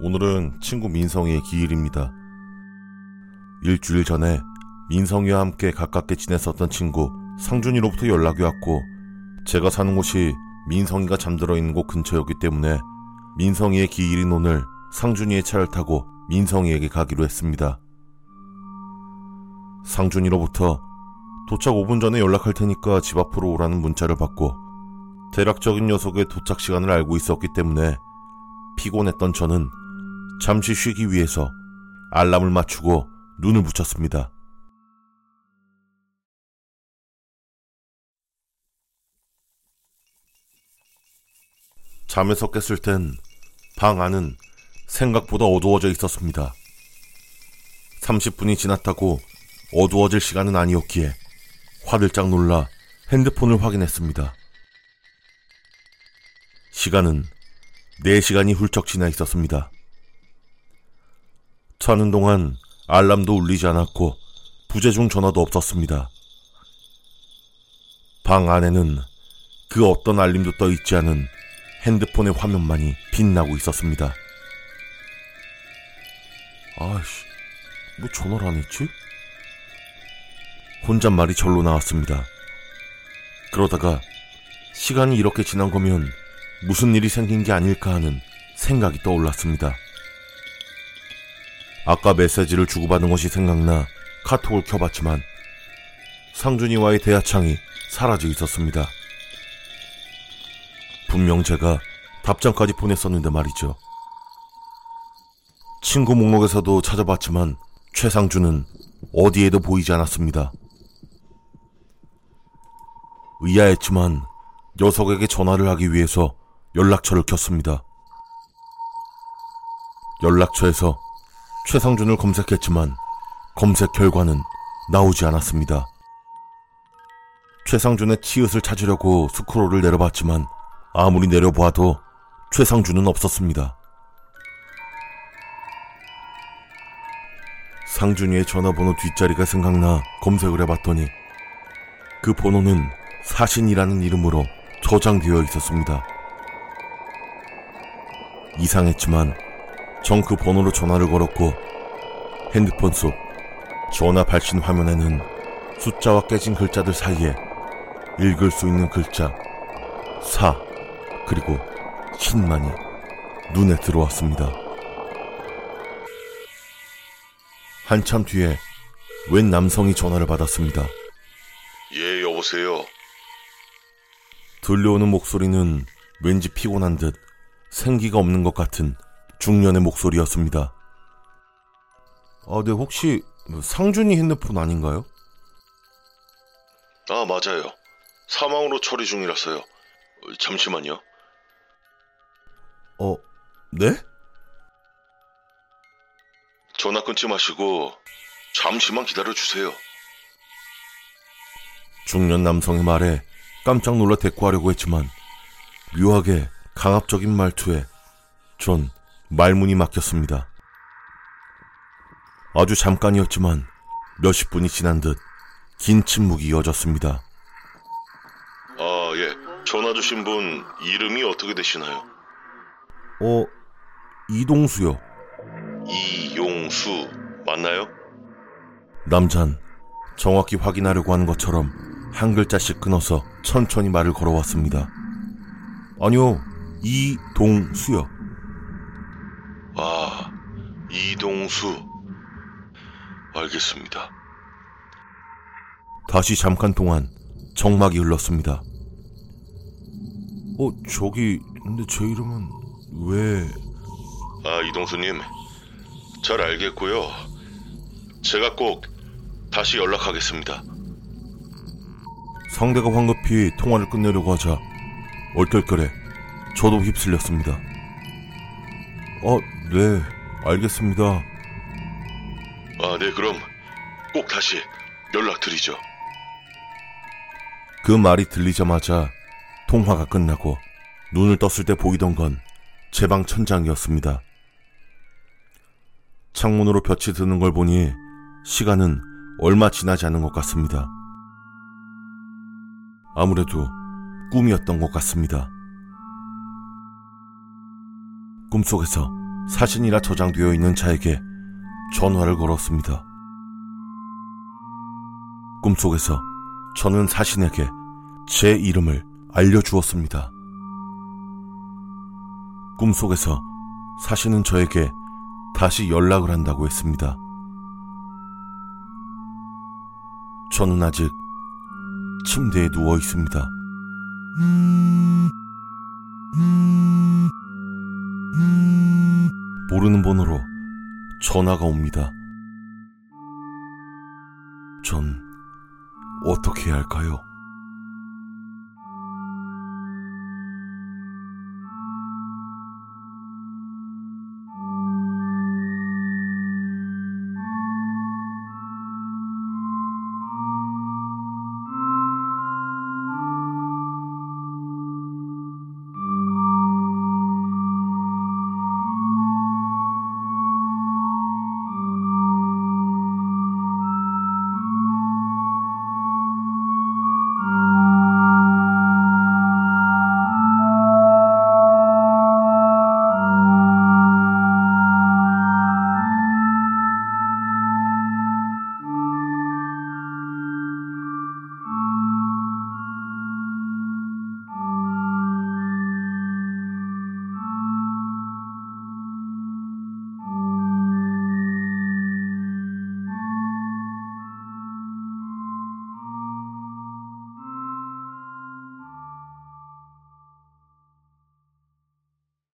오늘은 친구 민성이의 기일입니다. 일주일 전에 민성이와 함께 가깝게 지냈었던 친구 상준이로부터 연락이 왔고 제가 사는 곳이 민성이가 잠들어 있는 곳 근처였기 때문에 민성이의 기일인 오늘 상준이의 차를 타고 민성이에게 가기로 했습니다. 상준이로부터 도착 5분 전에 연락할 테니까 집 앞으로 오라는 문자를 받고 대략적인 녀석의 도착 시간을 알고 있었기 때문에 피곤했던 저는 잠시 쉬기 위해서 알람을 맞추고 눈을 붙였습니다. 잠에서 깼을 땐 방 안은 생각보다 어두워져 있었습니다. 30분이 지났다고 어두워질 시간은 아니었기에 화들짝 놀라 핸드폰을 확인했습니다. 시간은 4시간이 훌쩍 지나 있었습니다. 자는 동안 알람도 울리지 않았고 부재중 전화도 없었습니다. 방 안에는 그 어떤 알림도 떠 있지 않은 핸드폰의 화면만이 빛나고 있었습니다. 아씨, 뭐 전화를 안 했지? 혼잣말이 절로 나왔습니다. 그러다가 시간이 이렇게 지난 거면 무슨 일이 생긴 게 아닐까 하는 생각이 떠올랐습니다. 아까 메시지를 주고받은 것이 생각나 카톡을 켜봤지만 상준이와의 대화창이 사라져 있었습니다. 분명 제가 답장까지 보냈었는데 말이죠. 친구 목록에서도 찾아봤지만 최상준은 어디에도 보이지 않았습니다. 의아했지만 녀석에게 전화를 하기 위해서 연락처를 켰습니다. 연락처에서 최상준을 검색했지만 검색 결과는 나오지 않았습니다. 최상준의 치읓을 찾으려고 스크롤을 내려봤지만 아무리 내려보아도 최상준은 없었습니다. 상준이의 전화번호 뒷자리가 생각나 검색을 해봤더니 그 번호는 사신이라는 이름으로 저장되어 있었습니다. 이상했지만 전 그 번호로 전화를 걸었고 핸드폰 속 전화 발신 화면에는 숫자와 깨진 글자들 사이에 읽을 수 있는 글자 사 그리고 신만이 눈에 들어왔습니다. 한참 뒤에 웬 남성이 전화를 받았습니다. 예, 여보세요. 들려오는 목소리는 왠지 피곤한 듯 생기가 없는 것 같은 중년의 목소리였습니다. 아, 네, 혹시 상준이 핸드폰 아닌가요? 아, 맞아요. 사망으로 처리 중이라서요. 잠시만요. 어, 네? 전화 끊지 마시고 잠시만 기다려 주세요. 중년 남성의 말에 깜짝 놀라 대꾸하려고 했지만 묘하게 강압적인 말투에 전 말문이 막혔습니다. 아주 잠깐이었지만 몇십 분이 지난 듯 긴 침묵이 이어졌습니다. 아, 예. 전화 주신 분 이름이 어떻게 되시나요? 어, 이동수요. 이용수 맞나요? 남잔 정확히 확인하려고 하는 것처럼 한 글자씩 끊어서 천천히 말을 걸어왔습니다. 아니요, 이동수요. 아, 이동수. 알겠습니다. 다시 잠깐 동안 정막이 흘렀습니다. 어, 저기, 근데 제 이름은 왜... 아, 이동수님. 잘 알겠고요. 제가 꼭 다시 연락하겠습니다. 상대가 황급히 통화를 끝내려고 하자 얼떨결에 저도 휩쓸렸습니다. 어, 네, 알겠습니다. 아, 네, 그럼 꼭 다시 연락드리죠. 그 말이 들리자마자 통화가 끝나고 눈을 떴을 때 보이던 건 제 방 천장이었습니다. 창문으로 볕이 드는 걸 보니 시간은 얼마 지나지 않은 것 같습니다. 아무래도 꿈이었던 것 같습니다. 꿈속에서 사신이라 저장되어 있는 자에게 전화를 걸었습니다. 꿈속에서 저는 사신에게 제 이름을 알려주었습니다. 꿈속에서 사신은 저에게 다시 연락을 한다고 했습니다. 저는 아직 침대에 누워 있습니다. 모르는 번호로 전화가 옵니다. 전 어떻게 해야 할까요?